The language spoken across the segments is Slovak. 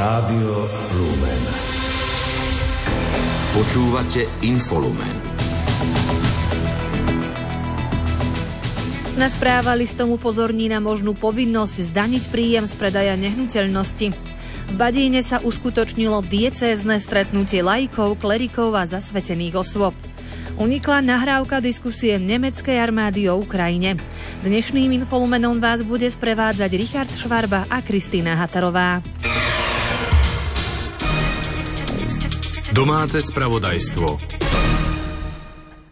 Rádio Lumen. Počúvate Infolumen. Na správa listom upozorní na možnú povinnosť zdaniť príjem z predaja nehnuteľnosti. V Badíne sa uskutočnilo diecézne stretnutie laikov, klerikov a zasvetených osôb. Unikla nahrávka diskusie nemeckej armády o Ukrajine. Dnešným infolumenom vás bude sprevádzať Richard Švarba a Kristýna Hatarová. Domáce spravodajstvo.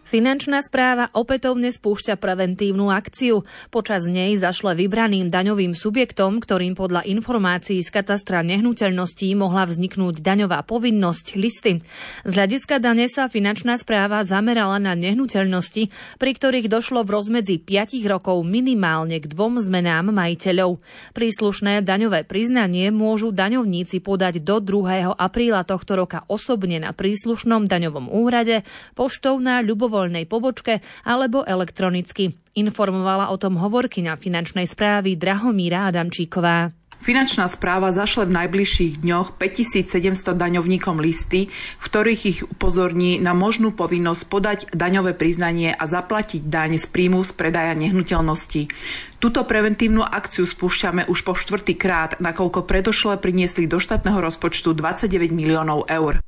Finančná správa opätovne spúšťa preventívnu akciu. Počas nej zašle vybraným daňovým subjektom, ktorým podľa informácií z katastra nehnuteľností mohla vzniknúť daňová povinnosť listy. Z hľadiska dane sa finančná správa zamerala na nehnuteľnosti, pri ktorých došlo v rozmedzi 5 rokov minimálne k dvom zmenám majiteľov. Príslušné daňové priznanie môžu daňovníci podať do 2. apríla tohto roka osobne na príslušnom daňovom úrade, poštou na ľubovo dobrovoľnej pobočke alebo elektronicky. Informovala o tom hovorkyňa finančnej správy Drahomíra Adamčíková. Finančná správa zašle v najbližších dňoch 5700 daňovníkom listy, v ktorých ich upozorní na možnú povinnosť podať daňové priznanie a zaplatiť daň z príjmu z predaja nehnuteľnosti. Túto preventívnu akciu spúšťame už po štvrtýkrát, nakoľko predošle priniesli do štátneho rozpočtu 29 miliónov eur.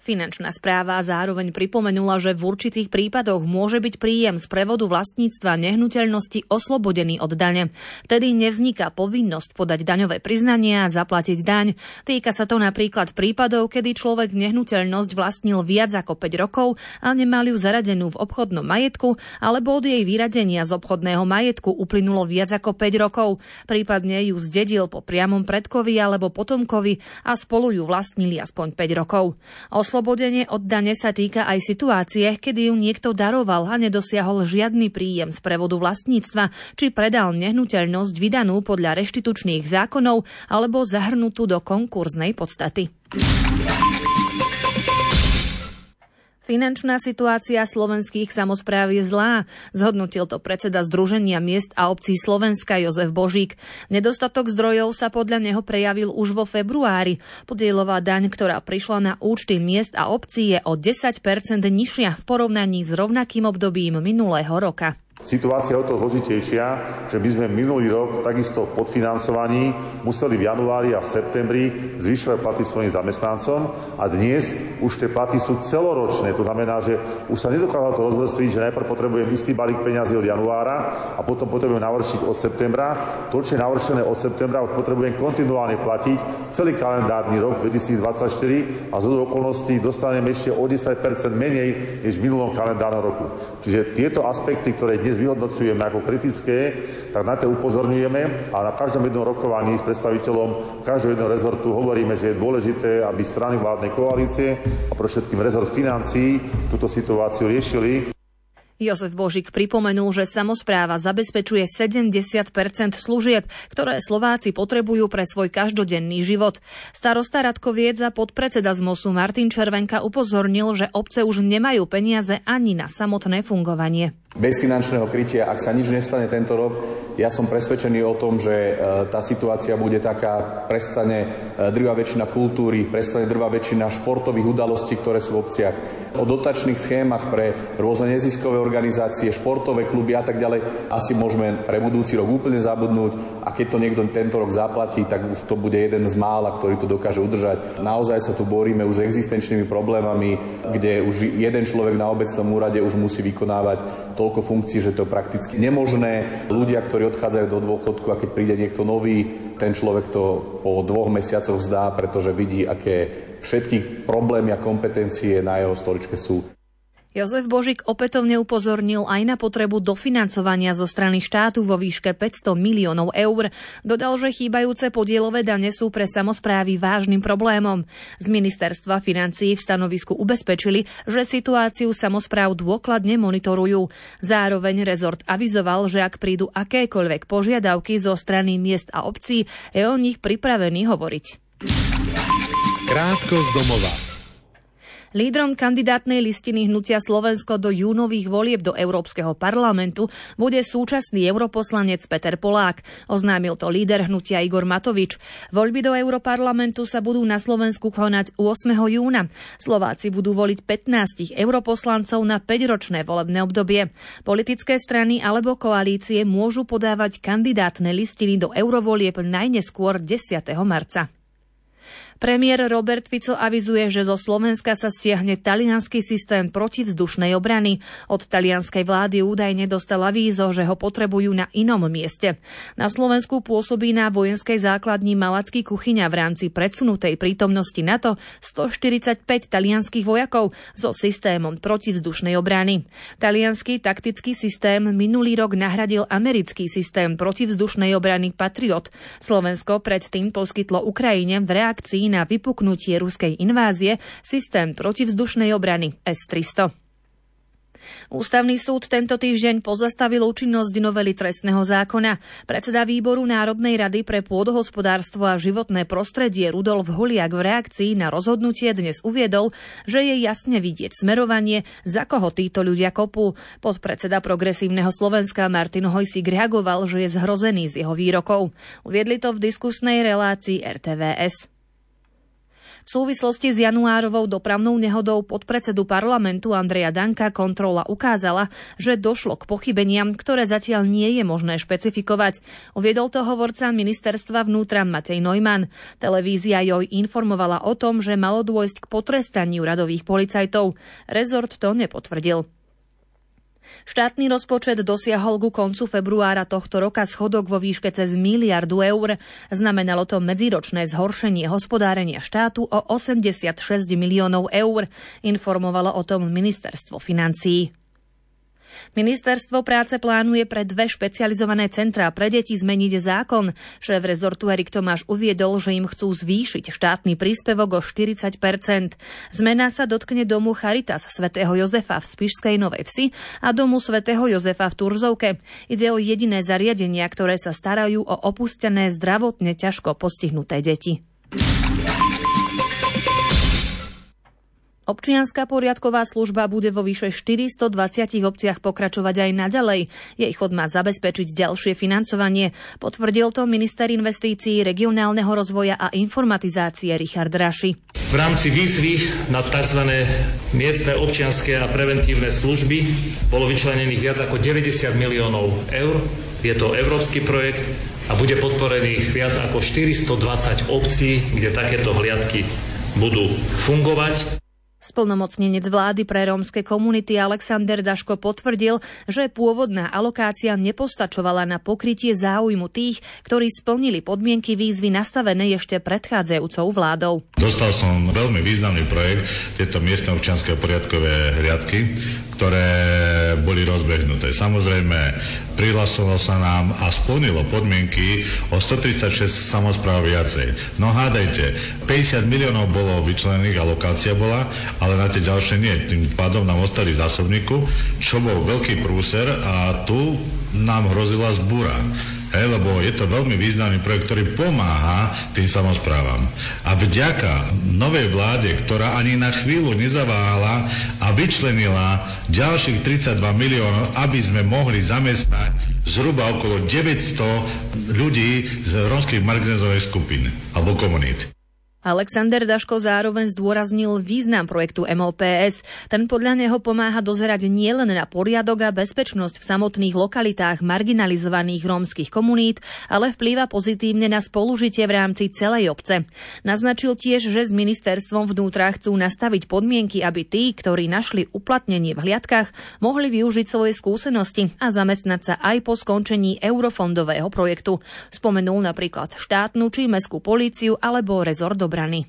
Finančná správa zároveň pripomenula, že v určitých prípadoch môže byť príjem z prevodu vlastníctva nehnuteľnosti oslobodený od dane. Vtedy nevzniká povinnosť podať daňové priznanie a zaplatiť daň. Týka sa to napríklad prípadov, kedy človek nehnuteľnosť vlastnil viac ako 5 rokov a nemal ju zaradenú v obchodnom majetku, alebo od jej vyradenia z obchodného majetku uplynulo viac ako 5 rokov. Prípadne ju zdedil po priamom predkovi alebo potomkovi a spolu ju vlastnili aspoň 5 rokov. Oslobodenie od dane sa týka aj situácie, kedy ju niekto daroval a nedosiahol žiadny príjem z prevodu vlastníctva, či predal nehnuteľnosť vydanú podľa reštitučných zákonov alebo zahrnutú do konkurznej podstaty. Finančná situácia slovenských samozpráv je zlá, zhodnotil to predseda Združenia miest a obcí Slovenska Jozef Božík. Nedostatok zdrojov sa podľa neho prejavil už vo februári. Podielová daň, ktorá prišla na účty miest a obcí je o 10% nižšia v porovnaní s rovnakým obdobím minulého roka. Situácia je o to zložitejšia, že my sme minulý rok takisto v podfinancovaní museli v januári a v septembri zvyšovať platy svojim zamestnancom a dnes už tie platy sú celoročné. To znamená, že už sa nedokázalo to rozvrstviť, že najprv potrebujem istý balík peňazí od januára a potom potrebujem navršiť od septembra. To, čo je navršené od septembra, už potrebujem kontinuálne platiť celý kalendárny rok 2024 a z okolností dostaneme ešte o 10 menej než v minulom kalendárnom roku. Čiže tieto aspekty, ktoré dnes dnes vyhodnocujeme ako kritické, tak na to upozorňujeme a na každom jednom rokovaní s predstaviteľom každého jedného rezortu hovoríme, že je dôležité, aby strany vládnej koalície a pro všetkým rezort financií túto situáciu riešili. Jozef Božik pripomenul, že samozpráva zabezpečuje 70% služieb, ktoré Slováci potrebujú pre svoj každodenný život. Starosta Radkoviec a podpredseda z MOSu Martin Červenka upozornil, že obce už nemajú peniaze ani na samotné fungovanie. Bez finančného krytia, ak sa nič nestane tento rok, ja som presvedčený o tom, že e, tá situácia bude taká, prestane e, drvá väčšina kultúry, prestane drvá väčšina športových udalostí, ktoré sú v obciach. O dotačných schémach pre rôzne neziskové organizácie, športové kluby a tak ďalej asi môžeme pre budúci rok úplne zabudnúť a keď to niekto tento rok zaplatí, tak už to bude jeden z mála, ktorý to dokáže udržať. Naozaj sa tu boríme už s existenčnými problémami, kde už jeden človek na obecnom úrade už musí vykonávať toľko funkcií, že to je prakticky nemožné. Ľudia, ktorí odchádzajú do dôchodku a keď príde niekto nový, ten človek to po dvoch mesiacoch zdá, pretože vidí, aké všetky problémy a kompetencie na jeho stoličke sú. Jozef Božik opätovne upozornil aj na potrebu dofinancovania zo strany štátu vo výške 500 miliónov eur. Dodal, že chýbajúce podielové dane sú pre samozprávy vážnym problémom. Z ministerstva financií v stanovisku ubezpečili, že situáciu samozpráv dôkladne monitorujú. Zároveň rezort avizoval, že ak prídu akékoľvek požiadavky zo strany miest a obcí, je o nich pripravený hovoriť. Krátko z domova. Lídrom kandidátnej listiny hnutia Slovensko do júnových volieb do Európskeho parlamentu bude súčasný europoslanec Peter Polák. Oznámil to líder hnutia Igor Matovič. Voľby do Európarlamentu sa budú na Slovensku konať 8. júna. Slováci budú voliť 15 europoslancov na 5-ročné volebné obdobie. Politické strany alebo koalície môžu podávať kandidátne listiny do eurovolieb najneskôr 10. marca. Premiér Robert Fico avizuje, že zo Slovenska sa stiahne talianský systém protivzdušnej obrany. Od talianskej vlády údajne dostal avízo, že ho potrebujú na inom mieste. Na Slovensku pôsobí na vojenskej základni Malacký kuchyňa v rámci predsunutej prítomnosti NATO 145 talianských vojakov so systémom protivzdušnej obrany. Talianský taktický systém minulý rok nahradil americký systém protivzdušnej obrany Patriot. Slovensko predtým poskytlo Ukrajine v reakcii na vypuknutie ruskej invázie systém protivzdušnej obrany S-300. Ústavný súd tento týždeň pozastavil účinnosť novely trestného zákona. Predseda výboru Národnej rady pre pôdohospodárstvo a životné prostredie Rudolf Huliak v reakcii na rozhodnutie dnes uviedol, že je jasne vidieť smerovanie, za koho títo ľudia kopú. Podpredseda progresívneho Slovenska Martin Hojsík reagoval, že je zhrozený z jeho výrokov. Uviedli to v diskusnej relácii RTVS. V súvislosti s januárovou dopravnou nehodou podpredsedu parlamentu Andreja Danka kontrola ukázala, že došlo k pochybeniam, ktoré zatiaľ nie je možné špecifikovať. Uviedol to hovorca ministerstva vnútra Matej Neumann. Televízia joj informovala o tom, že malo dôjsť k potrestaniu radových policajtov. Rezort to nepotvrdil. Štátny rozpočet dosiahol ku koncu februára tohto roka schodok vo výške cez miliardu eur. Znamenalo to medziročné zhoršenie hospodárenia štátu o 86 miliónov eur, informovalo o tom ministerstvo financií. Ministerstvo práce plánuje pre dve špecializované centrá pre deti zmeniť zákon. Šéf rezortu Erik Tomáš uviedol, že im chcú zvýšiť štátny príspevok o 40% Zmena sa dotkne domu Charitas svätého Jozefa v Spišskej Novej Vsi a domu svätého Jozefa v Turzovke. Ide o jediné zariadenia, ktoré sa starajú o opustené zdravotne ťažko postihnuté deti. Občianská poriadková služba bude vo vyše 420 obciach pokračovať aj naďalej. Jej chod má zabezpečiť ďalšie financovanie. Potvrdil to minister investícií, regionálneho rozvoja a informatizácie Richard Raši. V rámci výzvy na tzv. miestne občianské a preventívne služby bolo vyčlenených viac ako 90 miliónov eur. Je to európsky projekt a bude podporených viac ako 420 obcí, kde takéto hliadky budú fungovať. Splnomocnenec vlády pre rómske komunity Alexander Daško potvrdil, že pôvodná alokácia nepostačovala na pokrytie záujmu tých, ktorí splnili podmienky výzvy nastavené ešte predchádzajúcou vládou. Dostal som veľmi významný projekt, tieto miestne občianské poriadkové hriadky, ktoré boli rozbehnuté. Samozrejme, prihlasovalo sa nám a splnilo podmienky o 136 samozpráv viacej. No hádajte, 50 miliónov bolo vyčlenených, alokácia bola, ale na tie ďalšie nie. Tým pádom nám ostali zásobníku, čo bol veľký prúser a tu nám hrozila zbúra. Hej, lebo je to veľmi významný projekt, ktorý pomáha tým samozprávam. A vďaka novej vláde, ktorá ani na chvíľu nezaváhala a vyčlenila ďalších 32 miliónov, aby sme mohli zamestnať zhruba okolo 900 ľudí z rómskych marginalizovaných skupín alebo komunít. Alexander Daško zároveň zdôraznil význam projektu MOPS. Ten podľa neho pomáha dozerať nielen na poriadok a bezpečnosť v samotných lokalitách marginalizovaných rómskych komunít, ale vplýva pozitívne na spolužitie v rámci celej obce. Naznačil tiež, že s ministerstvom vnútra chcú nastaviť podmienky, aby tí, ktorí našli uplatnenie v hliadkach, mohli využiť svoje skúsenosti a zamestnať sa aj po skončení eurofondového projektu. Spomenul napríklad štátnu či mestskú políciu alebo rezort obrany.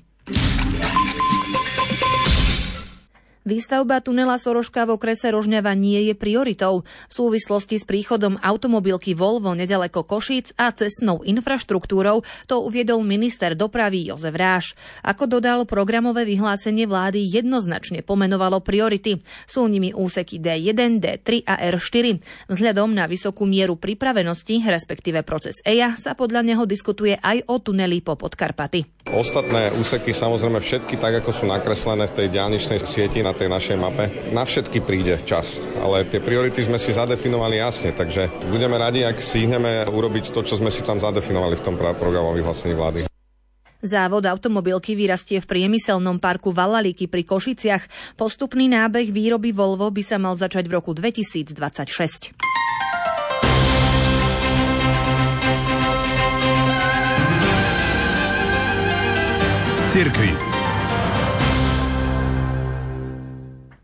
Výstavba tunela Soroška v okrese Rožňava nie je prioritou. V súvislosti s príchodom automobilky Volvo nedaleko Košíc a cestnou infraštruktúrou to uviedol minister dopravy Jozef Ráš. Ako dodal, programové vyhlásenie vlády jednoznačne pomenovalo priority. Sú nimi úseky D1, D3 a R4. Vzhľadom na vysokú mieru pripravenosti, respektíve proces EIA, sa podľa neho diskutuje aj o tuneli po Podkarpaty. Ostatné úseky samozrejme všetky tak, ako sú nakreslené v tej diálničnej sieti na tej našej mape. Na všetky príde čas, ale tie priority sme si zadefinovali jasne, takže budeme radi, ak si ihneme urobiť to, čo sme si tam zadefinovali v tom programovom vyhlásení vlády. Závod automobilky vyrastie v priemyselnom parku Vallalíky pri Košiciach. Postupný nábeh výroby Volvo by sa mal začať v roku 2026. cirkvi.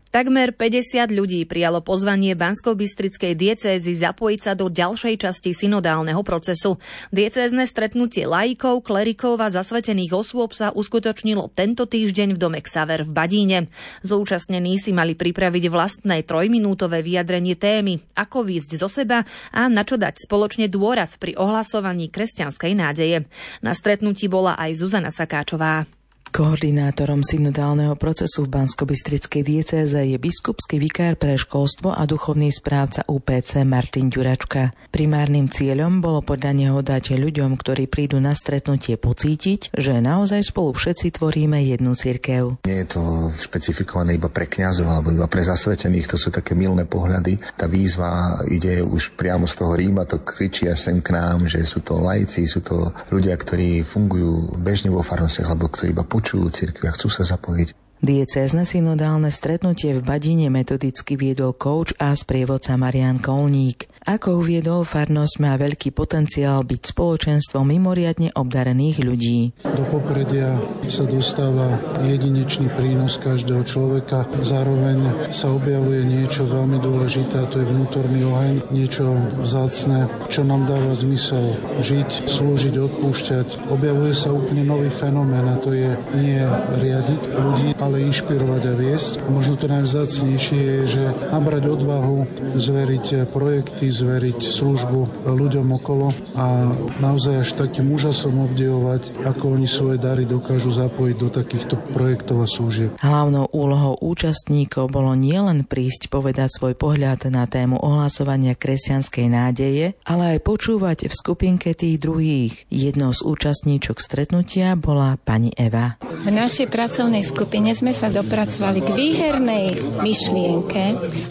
Takmer 50 ľudí prijalo pozvanie Bansko-Bystrickej diecézy zapojiť sa do ďalšej časti synodálneho procesu. Diecézne stretnutie laikov, klerikov a zasvetených osôb sa uskutočnilo tento týždeň v dome Xaver v Badíne. Zúčastnení si mali pripraviť vlastné trojminútové vyjadrenie témy, ako výjsť zo seba a na čo dať spoločne dôraz pri ohlasovaní kresťanskej nádeje. Na stretnutí bola aj Zuzana Sakáčová. Koordinátorom synodálneho procesu v Bansko-Bystrickej diecéze je biskupský vikár pre školstvo a duchovný správca UPC Martin Ďuračka. Primárnym cieľom bolo podľa neho dať ľuďom, ktorí prídu na stretnutie pocítiť, že naozaj spolu všetci tvoríme jednu cirkev. Nie je to špecifikované iba pre kňazov alebo iba pre zasvetených, to sú také milné pohľady. Tá výzva ide už priamo z toho Ríma, to kričí až sem k nám, že sú to laici, sú to ľudia, ktorí fungujú bežne vo farnostiach alebo ktorí iba počujú cirkvi a chcú sa zapojiť. Diecézne synodálne stretnutie v Badine metodicky viedol kouč a sprievodca Marian Kolník. Ako uviedol, farnosť má veľký potenciál byť spoločenstvom mimoriadne obdarených ľudí. Do popredia sa dostáva jedinečný prínos každého človeka. Zároveň sa objavuje niečo veľmi dôležité, a to je vnútorný oheň, niečo vzácne, čo nám dáva zmysel žiť, slúžiť, odpúšťať. Objavuje sa úplne nový fenomén a to je nie riadiť ľudí, ale inšpirovať a viesť. Možno to najvzácnejšie je, že nabrať odvahu, zveriť projekty, zveriť službu ľuďom okolo a naozaj až takým úžasom obdivovať, ako oni svoje dary dokážu zapojiť do takýchto projektov a služieb. Hlavnou úlohou účastníkov bolo nielen prísť povedať svoj pohľad na tému ohlasovania kresťanskej nádeje, ale aj počúvať v skupinke tých druhých. Jednou z účastníčok stretnutia bola pani Eva. V našej pracovnej skupine sme sa dopracovali k výhernej myšlienke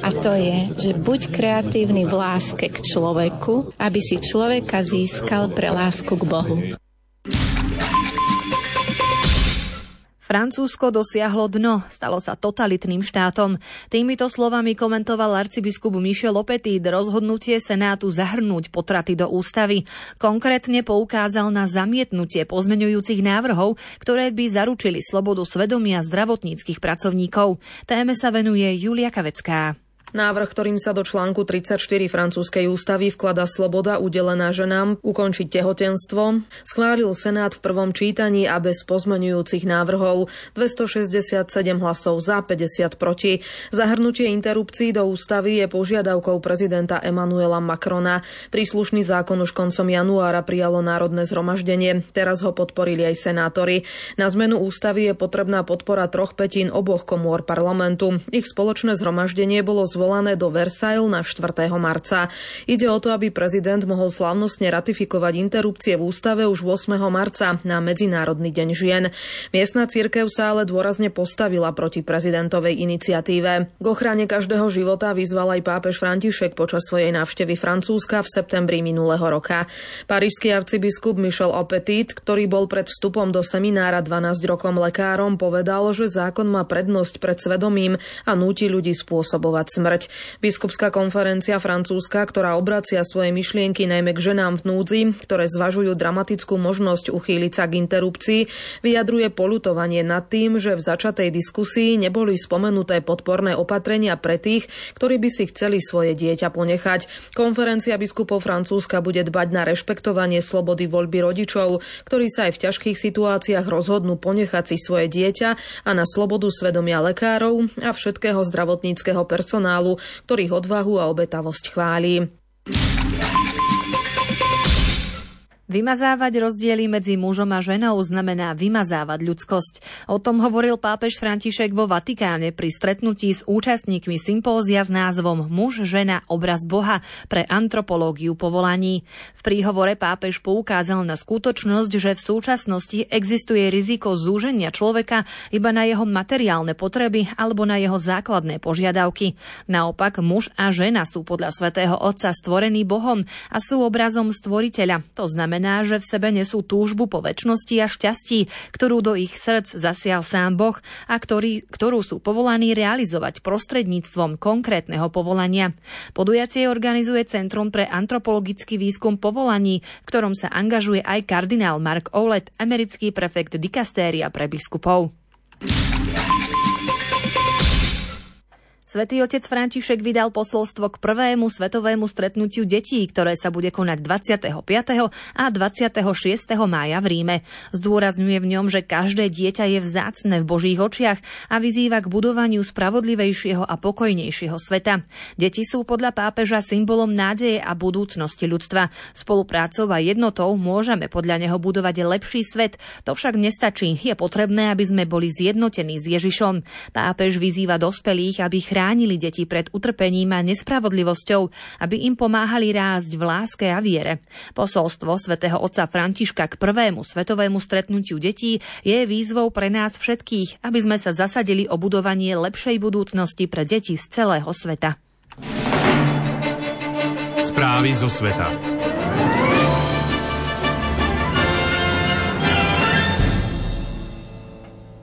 a to je, že buď kreatívny v láske k človeku, aby si človeka získal pre lásku k Bohu. Francúzsko dosiahlo dno, stalo sa totalitným štátom. Týmito slovami komentoval arcibiskup Michel Lopetit rozhodnutie Senátu zahrnúť potraty do ústavy. Konkrétne poukázal na zamietnutie pozmeňujúcich návrhov, ktoré by zaručili slobodu svedomia zdravotníckých pracovníkov. Téme sa venuje Julia Kavecká. Návrh, ktorým sa do článku 34 francúzskej ústavy vklada sloboda udelená ženám ukončiť tehotenstvo, schválil Senát v prvom čítaní a bez pozmenujúcich návrhov 267 hlasov za 50 proti. Zahrnutie interrupcií do ústavy je požiadavkou prezidenta Emanuela Macrona. Príslušný zákon už koncom januára prijalo Národné zhromaždenie. Teraz ho podporili aj senátori. Na zmenu ústavy je potrebná podpora troch petín oboch komôr parlamentu. Ich spoločné zhromaždenie bolo zvolané do Versailles na 4. marca. Ide o to, aby prezident mohol slávnostne ratifikovať interrupcie v ústave už 8. marca na Medzinárodný deň žien. Miestna cirkev sa ale dôrazne postavila proti prezidentovej iniciatíve. K ochrane každého života vyzval aj pápež František počas svojej návštevy Francúzska v septembri minulého roka. Parížský arcibiskup Michel Opetit, ktorý bol pred vstupom do seminára 12 rokom lekárom, povedal, že zákon má prednosť pred svedomím a núti ľudí spôsobovať smrť smrť. Biskupská konferencia francúzska, ktorá obracia svoje myšlienky najmä k ženám v núdzi, ktoré zvažujú dramatickú možnosť uchýliť sa k interrupcii, vyjadruje polutovanie nad tým, že v začatej diskusii neboli spomenuté podporné opatrenia pre tých, ktorí by si chceli svoje dieťa ponechať. Konferencia biskupov Francúzska bude dbať na rešpektovanie slobody voľby rodičov, ktorí sa aj v ťažkých situáciách rozhodnú ponechať si svoje dieťa a na slobodu svedomia lekárov a všetkého zdravotníckého personálu, ktorých odvahu a obetavosť chváli. Vymazávať rozdiely medzi mužom a ženou znamená vymazávať ľudskosť. O tom hovoril pápež František vo Vatikáne pri stretnutí s účastníkmi sympózia s názvom Muž, žena, obraz Boha pre antropológiu povolaní. V príhovore pápež poukázal na skutočnosť, že v súčasnosti existuje riziko zúženia človeka iba na jeho materiálne potreby alebo na jeho základné požiadavky. Naopak muž a žena sú podľa svätého Otca stvorení Bohom a sú obrazom stvoriteľa. To znamená, znamená, že v sebe nesú túžbu po väčšnosti a šťastí, ktorú do ich srdc zasial sám Boh a ktorý, ktorú sú povolaní realizovať prostredníctvom konkrétneho povolania. Podujacie organizuje Centrum pre antropologický výskum povolaní, v ktorom sa angažuje aj kardinál Mark Oulet, americký prefekt dikastéria pre biskupov. Svetý otec František vydal posolstvo k prvému svetovému stretnutiu detí, ktoré sa bude konať 25. a 26. mája v Ríme. Zdôrazňuje v ňom, že každé dieťa je vzácne v Božích očiach a vyzýva k budovaniu spravodlivejšieho a pokojnejšieho sveta. Deti sú podľa pápeža symbolom nádeje a budúcnosti ľudstva. Spoluprácou a jednotou môžeme podľa neho budovať lepší svet. To však nestačí. Je potrebné, aby sme boli zjednotení s Ježišom. Pápež vyzýva dospelých, aby chránili deti pred utrpením a nespravodlivosťou, aby im pomáhali rásť v láske a viere. Posolstvo svätého otca Františka k prvému svetovému stretnutiu detí je výzvou pre nás všetkých, aby sme sa zasadili o budovanie lepšej budúcnosti pre deti z celého sveta. Správy zo sveta.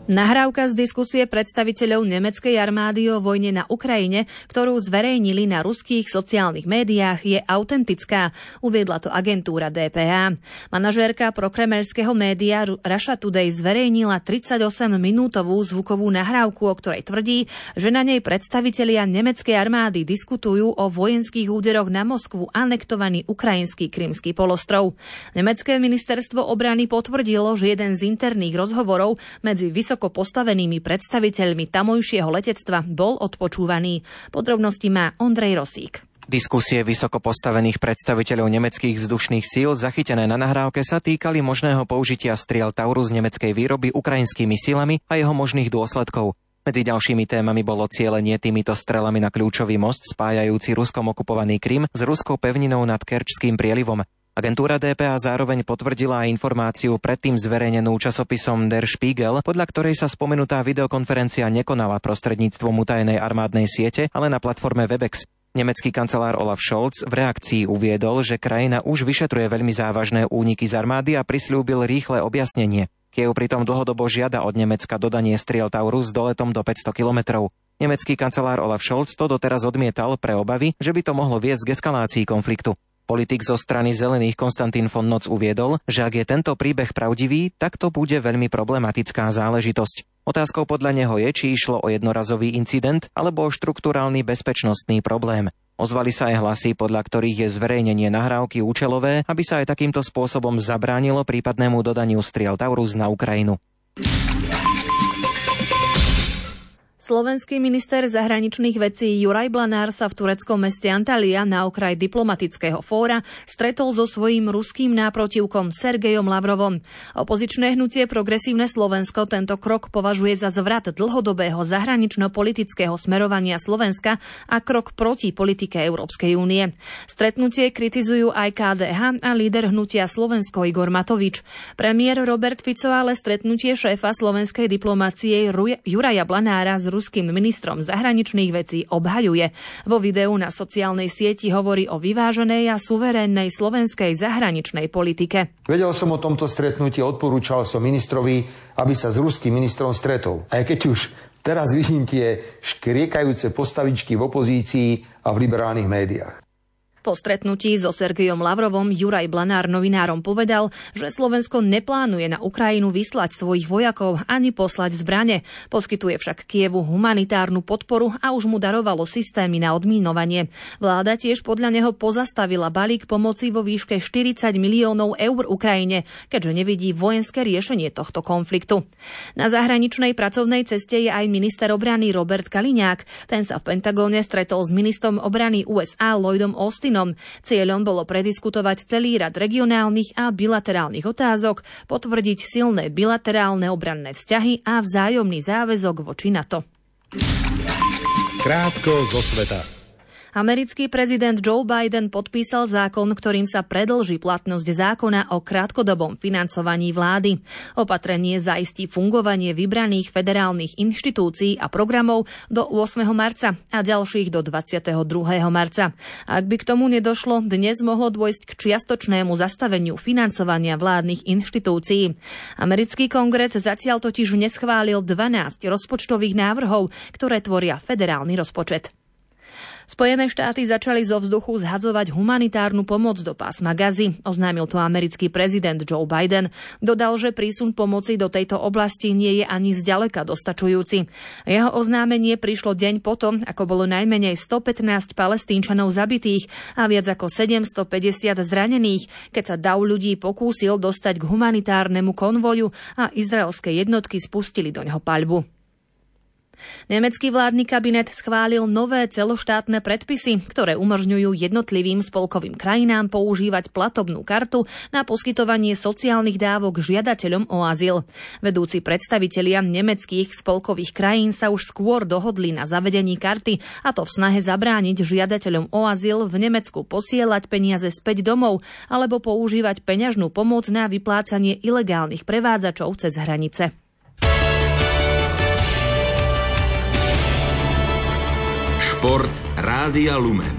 Nahrávka z diskusie predstaviteľov nemeckej armády o vojne na Ukrajine, ktorú zverejnili na ruských sociálnych médiách, je autentická, uviedla to agentúra DPA. Manažérka prokremelského média Russia Today zverejnila 38-minútovú zvukovú nahrávku, o ktorej tvrdí, že na nej predstavitelia nemeckej armády diskutujú o vojenských úderoch na Moskvu anektovaný ukrajinský krymský polostrov. Nemecké ministerstvo obrany potvrdilo, že jeden z interných rozhovorov medzi vysokým vysoko postavenými predstaviteľmi tamojšieho letectva bol odpočúvaný. Podrobnosti má Ondrej Rosík. Diskusie vysoko postavených predstaviteľov nemeckých vzdušných síl zachytené na nahrávke sa týkali možného použitia striel Taurus nemeckej výroby ukrajinskými silami a jeho možných dôsledkov. Medzi ďalšími témami bolo cieľenie týmito strelami na kľúčový most spájajúci ruskom okupovaný Krym s ruskou pevninou nad Kerčským prielivom. Agentúra DPA zároveň potvrdila aj informáciu predtým zverejnenú časopisom Der Spiegel, podľa ktorej sa spomenutá videokonferencia nekonala prostredníctvom utajenej armádnej siete, ale na platforme Webex. Nemecký kancelár Olaf Scholz v reakcii uviedol, že krajina už vyšetruje veľmi závažné úniky z armády a prislúbil rýchle objasnenie. Kiev pritom dlhodobo žiada od Nemecka dodanie striel Taurus doletom do 500 kilometrov. Nemecký kancelár Olaf Scholz to doteraz odmietal pre obavy, že by to mohlo viesť k eskalácii konfliktu. Politik zo strany Zelených Konstantín von Noc uviedol, že ak je tento príbeh pravdivý, tak to bude veľmi problematická záležitosť. Otázkou podľa neho je, či išlo o jednorazový incident alebo o štruktúrálny bezpečnostný problém. Ozvali sa aj hlasy, podľa ktorých je zverejnenie nahrávky účelové, aby sa aj takýmto spôsobom zabránilo prípadnému dodaniu striel Taurus na Ukrajinu. Slovenský minister zahraničných vecí Juraj Blanár sa v tureckom meste Antalya na okraj diplomatického fóra stretol so svojím ruským náprotivkom Sergejom Lavrovom. Opozičné hnutie Progresívne Slovensko tento krok považuje za zvrat dlhodobého zahranično-politického smerovania Slovenska a krok proti politike Európskej únie. Stretnutie kritizujú aj KDH a líder hnutia Slovensko Igor Matovič. Premiér Robert Fico ale stretnutie šéfa slovenskej diplomácie Juraja Blanára z ruským ministrom zahraničných vecí obhajuje. Vo videu na sociálnej sieti hovorí o vyváženej a suverénnej slovenskej zahraničnej politike. Vedel som o tomto stretnutí, odporúčal som ministrovi, aby sa s ruským ministrom stretol. Aj keď už Teraz vidím tie škriekajúce postavičky v opozícii a v liberálnych médiách. Po stretnutí so Sergejom Lavrovom Juraj Blanár novinárom povedal, že Slovensko neplánuje na Ukrajinu vyslať svojich vojakov ani poslať zbrane. Poskytuje však Kievu humanitárnu podporu a už mu darovalo systémy na odmínovanie. Vláda tiež podľa neho pozastavila balík pomoci vo výške 40 miliónov eur Ukrajine, keďže nevidí vojenské riešenie tohto konfliktu. Na zahraničnej pracovnej ceste je aj minister obrany Robert Kaliňák. Ten sa v Pentagóne stretol s ministrom obrany USA Lloydom Austin Putinom. Cieľom bolo prediskutovať celý rad regionálnych a bilaterálnych otázok, potvrdiť silné bilaterálne obranné vzťahy a vzájomný záväzok voči NATO. Krátko zo sveta. Americký prezident Joe Biden podpísal zákon, ktorým sa predlží platnosť zákona o krátkodobom financovaní vlády. Opatrenie zaistí fungovanie vybraných federálnych inštitúcií a programov do 8. marca a ďalších do 22. marca. Ak by k tomu nedošlo, dnes mohlo dôjsť k čiastočnému zastaveniu financovania vládnych inštitúcií. Americký kongres zatiaľ totiž neschválil 12 rozpočtových návrhov, ktoré tvoria federálny rozpočet. Spojené štáty začali zo vzduchu zhadzovať humanitárnu pomoc do pásma Gazy, oznámil to americký prezident Joe Biden. Dodal, že prísun pomoci do tejto oblasti nie je ani zďaleka dostačujúci. Jeho oznámenie prišlo deň potom, ako bolo najmenej 115 palestínčanov zabitých a viac ako 750 zranených, keď sa dav ľudí pokúsil dostať k humanitárnemu konvoju a izraelské jednotky spustili do neho paľbu. Nemecký vládny kabinet schválil nové celoštátne predpisy, ktoré umožňujú jednotlivým spolkovým krajinám používať platobnú kartu na poskytovanie sociálnych dávok žiadateľom o azyl. Vedúci predstavitelia nemeckých spolkových krajín sa už skôr dohodli na zavedení karty, a to v snahe zabrániť žiadateľom o azyl v Nemecku posielať peniaze späť domov alebo používať peňažnú pomoc na vyplácanie ilegálnych prevádzačov cez hranice. Šport Rádia Lumen.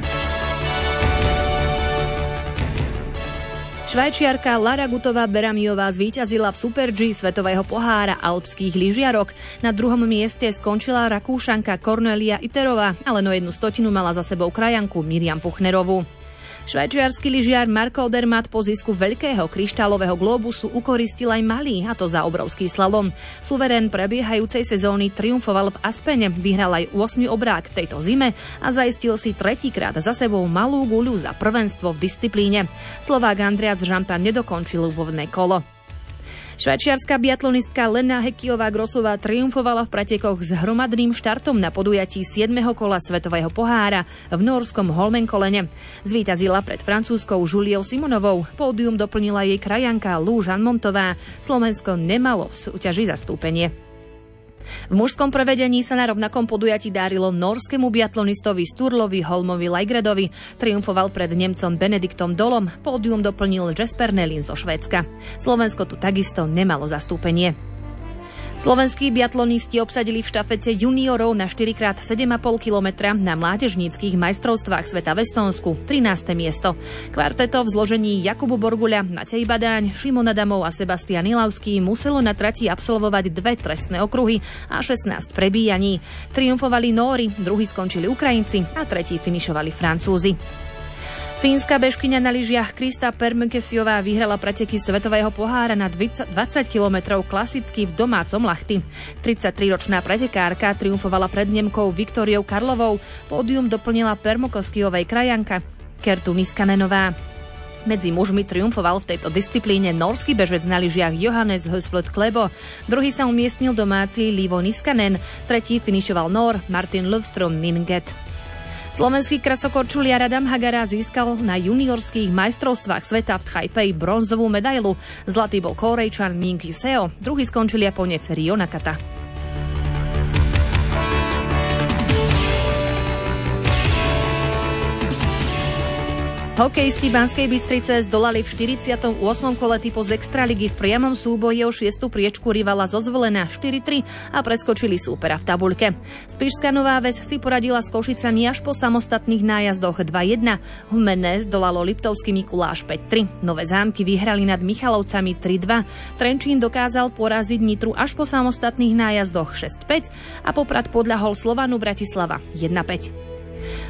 Švajčiarka Lara Gutová Beramiová zvíťazila v Super G svetového pohára alpských lyžiarok. Na druhom mieste skončila Rakúšanka Cornelia Iterová, ale no jednu stotinu mala za sebou krajanku Miriam Puchnerovú. Švajčiarsky lyžiar Marko Odermatt po zisku veľkého kryštálového globusu ukoristil aj malý, a to za obrovský slalom. Suverén prebiehajúcej sezóny triumfoval v Aspene, vyhral aj 8 obrák tejto zime a zaistil si tretíkrát za sebou malú guľu za prvenstvo v disciplíne. Slovák Andreas Žampan nedokončil úvodné kolo. Švajčiarská biatlonistka Lena Hekiová Grosová triumfovala v pretekoch s hromadným štartom na podujatí 7. kola Svetového pohára v norskom Holmenkolene. Zvíťazila pred francúzskou Juliou Simonovou. Pódium doplnila jej krajanka Lou Montová. Slovensko nemalo v súťaži zastúpenie. V mužskom prevedení sa na rovnakom podujatí dárilo norskému biatlonistovi Sturlovi Holmovi Lajgredovi. Triumfoval pred Nemcom Benediktom Dolom. Pódium doplnil Jasper Nelin zo Švédska. Slovensko tu takisto nemalo zastúpenie. Slovenskí biatlonisti obsadili v štafete juniorov na 4x7,5 km na mládežníckých majstrovstvách sveta v Estonsku 13. miesto. Kvarteto v zložení Jakubu Borguľa, Matej Badáň, Šimon Adamov a Sebastian Ilavský muselo na trati absolvovať dve trestné okruhy a 16 prebíjaní. Triumfovali Nóri, druhý skončili Ukrajinci a tretí finišovali Francúzi. Fínska bežkyňa na lyžiach Krista Permkesiová vyhrala preteky Svetového pohára na 20 km klasicky v domácom Lachty. 33-ročná pretekárka triumfovala pred Nemkou Viktoriou Karlovou. Pódium doplnila Permokoskiovej krajanka Kertu Miskanenová. Medzi mužmi triumfoval v tejto disciplíne norský bežec na lyžiach Johannes Hösflot Klebo. Druhý sa umiestnil domáci Livo Niskanen, tretí finišoval Nor Martin Lövström Ninget. Slovenský krasokorčuliar Adam Hagara získal na juniorských majstrovstvách sveta v Tchajpej bronzovú medailu. Zlatý bol Korejčan Ming Yuseo, druhý skončil Japonec Rio Nakata. Hokejisti Banskej Bystrice zdolali v 48. kole typu z Extraligy v priamom súboji o 6. priečku rivala zo zvolená 4-3 a preskočili súpera v tabuľke. Spišská Nová Ves si poradila s Košicami až po samostatných nájazdoch 2-1. Humenné zdolalo Liptovský Mikuláš 5-3. Nové zámky vyhrali nad Michalovcami 3-2. Trenčín dokázal poraziť Nitru až po samostatných nájazdoch 6-5 a Poprad podľahol Slovanu Bratislava 1-5.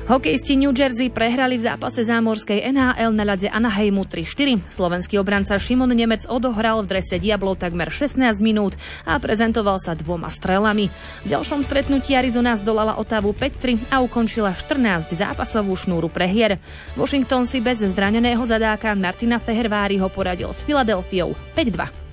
Hokejisti New Jersey prehrali v zápase zámorskej NHL na ľade Anaheimu 3-4. Slovenský obranca Šimon Nemec odohral v drese Diablov takmer 16 minút a prezentoval sa dvoma strelami. V ďalšom stretnutí Arizona zdolala Otavu 5-3 a ukončila 14 zápasovú šnúru prehier. Washington si bez zraneného zadáka Martina Feherváriho poradil s Filadelfiou 5-2.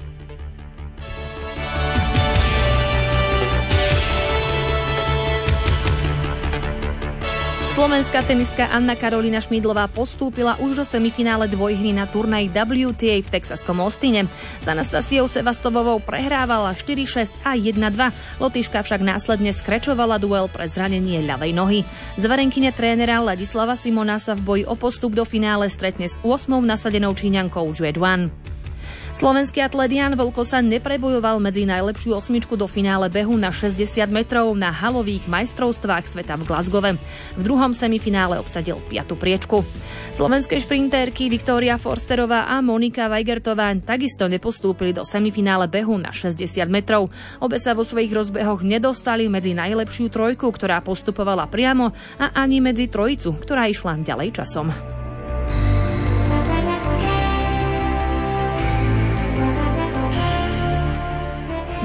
Slovenská tenistka Anna Karolina Šmídlová postúpila už do semifinále dvojhry na turnaj WTA v texaskom Ostine. S Anastasiou Sevastovovou prehrávala 4-6 a 1-2. Lotyška však následne skrečovala duel pre zranenie ľavej nohy. Zvarenkyne trénera Ladislava Simona sa v boji o postup do finále stretne s 8. nasadenou Číňankou Jue. Slovenský atlet Jan Vlko sa neprebojoval medzi najlepšiu osmičku do finále behu na 60 metrov na halových majstrovstvách sveta v Glasgowe. V druhom semifinále obsadil piatu priečku. Slovenské šprintérky Viktória Forsterová a Monika Weigertová takisto nepostúpili do semifinále behu na 60 metrov. Obe sa vo svojich rozbehoch nedostali medzi najlepšiu trojku, ktorá postupovala priamo a ani medzi trojicu, ktorá išla ďalej časom.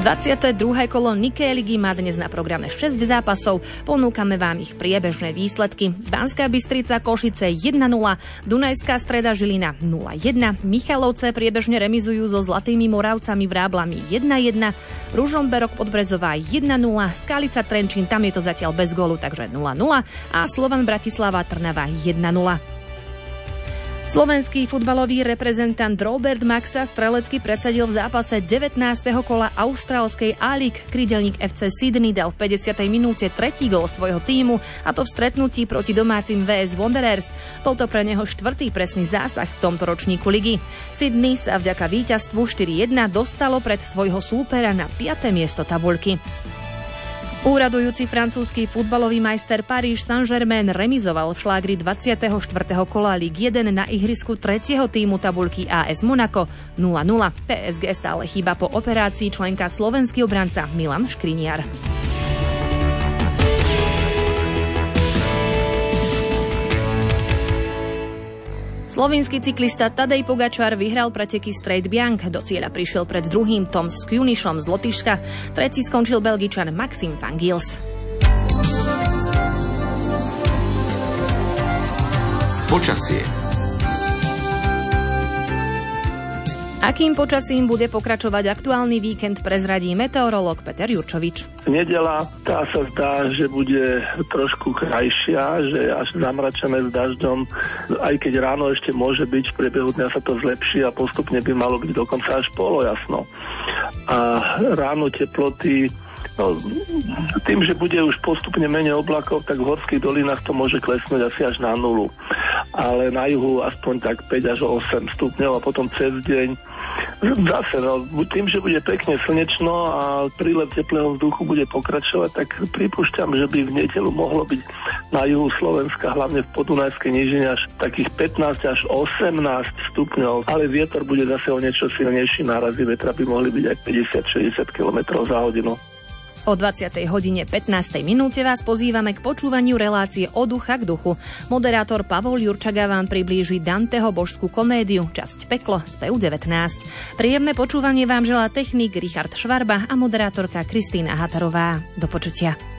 22. kolo Nikkei ligy má dnes na programe 6 zápasov. Ponúkame vám ich priebežné výsledky. Banská Bystrica Košice 1-0, Dunajská streda Žilina 0-1, Michalovce priebežne remizujú so Zlatými Moravcami v Ráblami 1-1, Ružomberok Podbrezová 1-0, Skalica Trenčín, tam je to zatiaľ bez gólu, takže 0-0 a Slovan Bratislava Trnava 1-0. Slovenský futbalový reprezentant Robert Maxa strelecky presadil v zápase 19. kola austrálskej A-League. Krydelník FC Sydney dal v 50. minúte tretí gol svojho týmu a to v stretnutí proti domácim VS Wanderers. Bol to pre neho štvrtý presný zásah v tomto ročníku ligy. Sydney sa vďaka víťazstvu 4-1 dostalo pred svojho súpera na 5. miesto tabuľky. Úradujúci francúzsky futbalový majster Paríž Saint-Germain remizoval v šlágri 24. kola Ligue 1 na ihrisku tretieho týmu tabulky AS Monaco 0-0. PSG stále chýba po operácii členka slovenský obranca Milan Škriniar. Slovinský cyklista Tadej Pogačar vyhral preteky Straight Bianc. Do cieľa prišiel pred druhým Tom Skunišom z Lotyšska. Tretí skončil Belgičan Maxim van Gils. Počasie Akým počasím bude pokračovať aktuálny víkend, prezradí meteorológ Peter Jurčovič. Nedela, tá sa zdá, že bude trošku krajšia, že až zamračené s dažďom, aj keď ráno ešte môže byť, v priebehu dňa sa to zlepší a postupne by malo byť dokonca až polojasno. A ráno teploty No, tým, že bude už postupne menej oblakov, tak v horských dolinách to môže klesnúť asi až na nulu. Ale na juhu aspoň tak 5 až 8 stupňov a potom cez deň Zase, no, tým, že bude pekne slnečno a prílev teplého vzduchu bude pokračovať, tak pripúšťam, že by v nedelu mohlo byť na juhu Slovenska, hlavne v podunajskej nížine až takých 15 až 18 stupňov, ale vietor bude zase o niečo silnejší, nárazy vetra by mohli byť aj 50-60 km za hodinu. O 20. hodine 15. minúte vás pozývame k počúvaniu relácie od ducha k duchu. Moderátor Pavol Jurčaga vám priblíži Danteho božskú komédiu, časť Peklo z PU19. Príjemné počúvanie vám želá technik Richard Švarba a moderátorka Kristýna Hatarová. Do počutia.